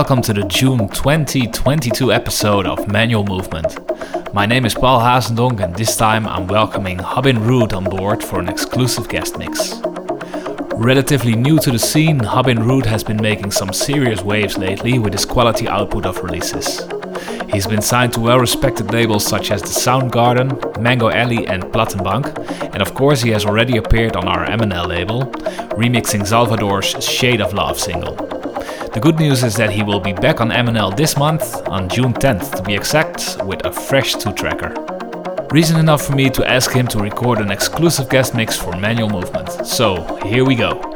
welcome to the June 2022 episode of Manual Movement. My name is Paul Hazendonk and this time I'm welcoming Hobin Rude on board for an exclusive guest mix. Relatively new to the scene, Hobin Rude has been making some serious waves lately with his quality output of releases. He's been signed to well-respected labels such as the Soundgarden, Mango Alley and Plattenbank, and of course he has already appeared on our MNL label, remixing Salvador's Shade of Love single. The good news is that he will be back on MNL this month, on June 10th to be exact, with a fresh two tracker. Reason enough for me to ask him to record an exclusive guest mix for Manual Movement. So, here we go.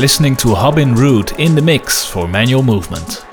Listening to Hobin Rude in the mix for Manual Movement.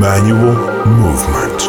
Manual Movement.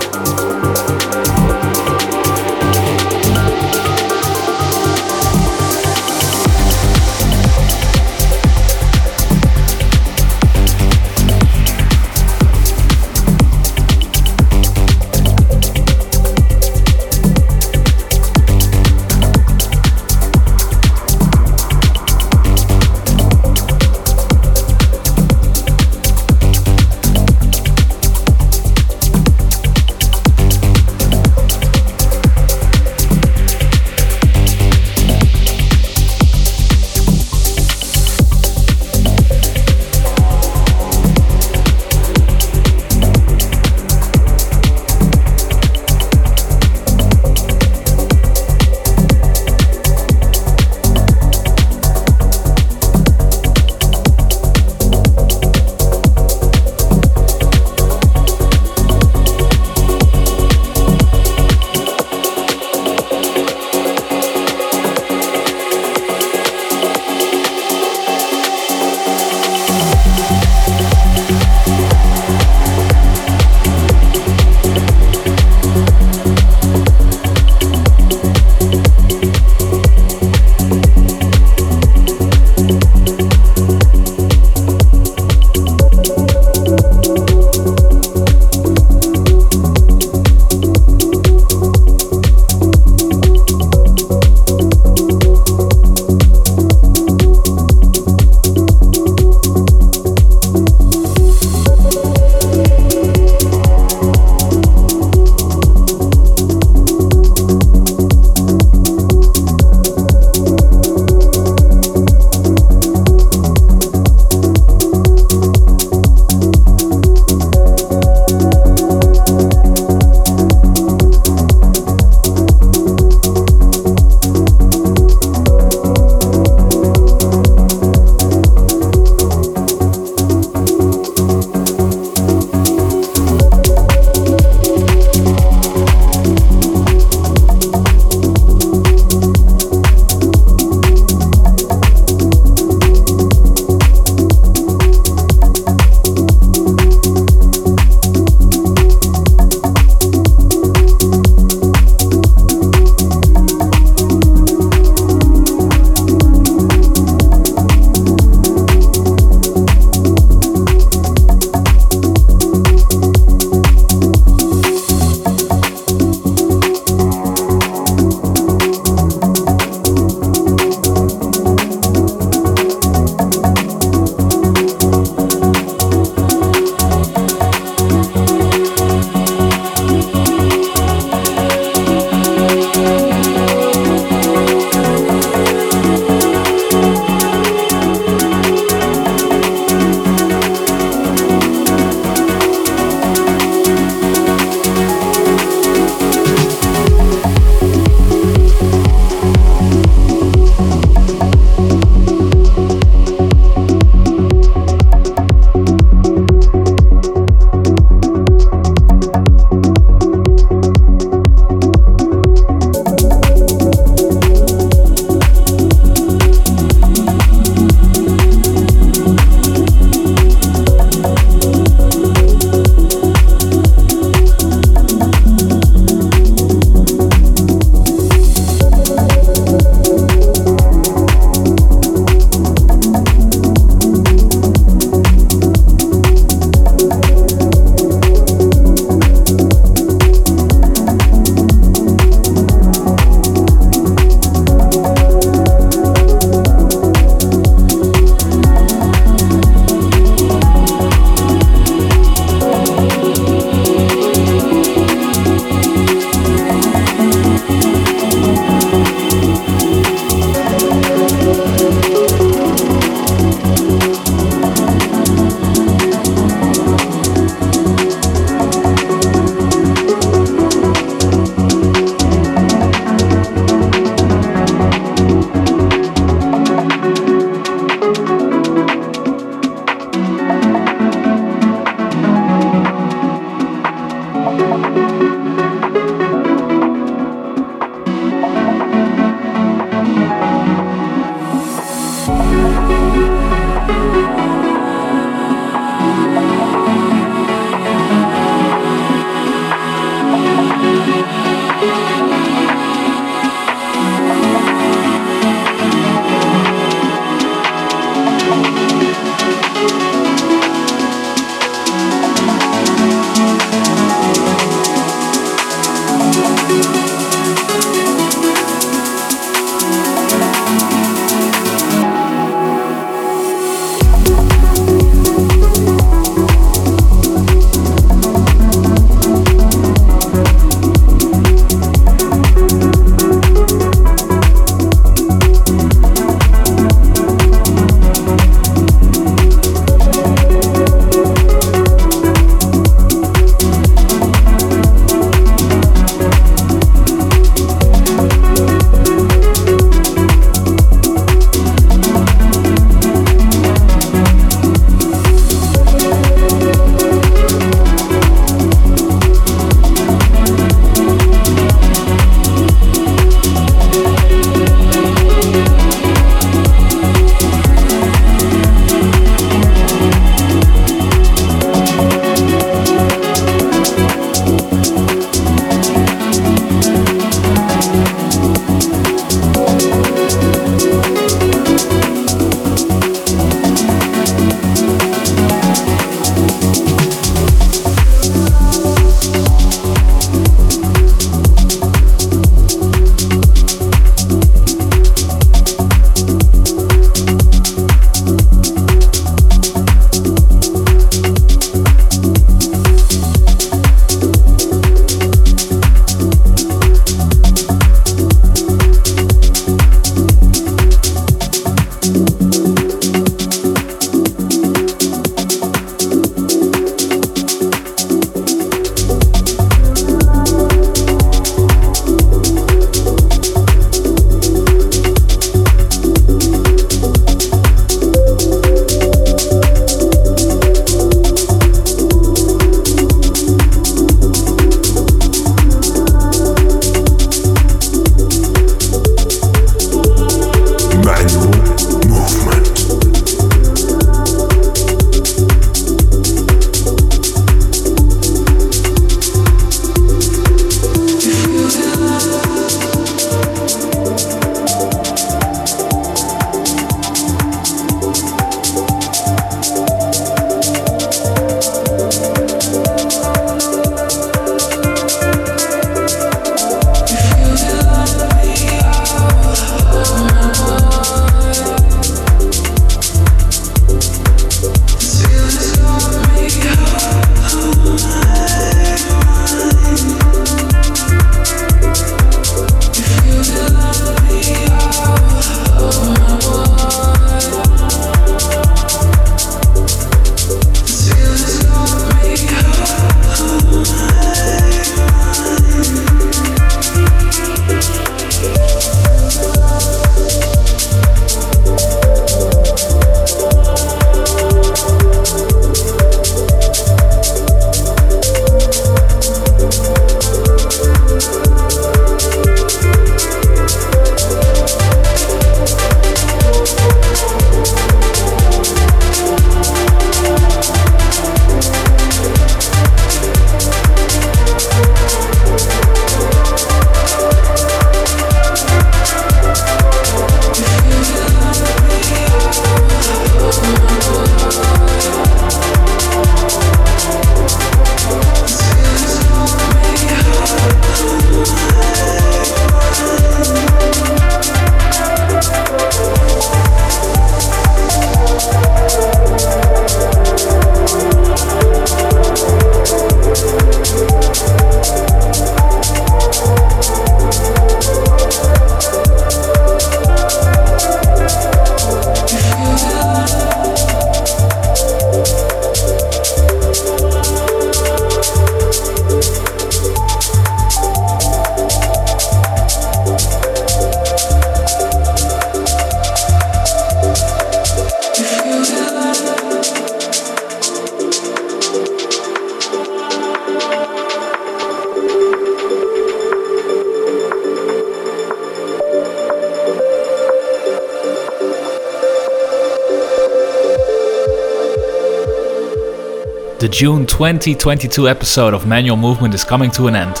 June 2022 episode of Manual Movement is coming to an end.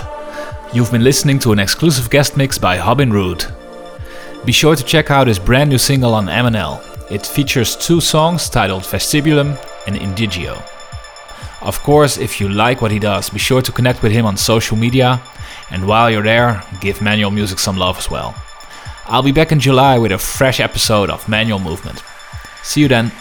You've been listening to an exclusive guest mix by Hobin Rude. Be sure to check out his brand new single on MNL. It features two songs titled Vestibulum and Indigio. Of course, if you like what he does, be sure to connect with him on social media, and while you're there, give Manual Music some love as well. I'll be back in July with a fresh episode of Manual Movement. See you then.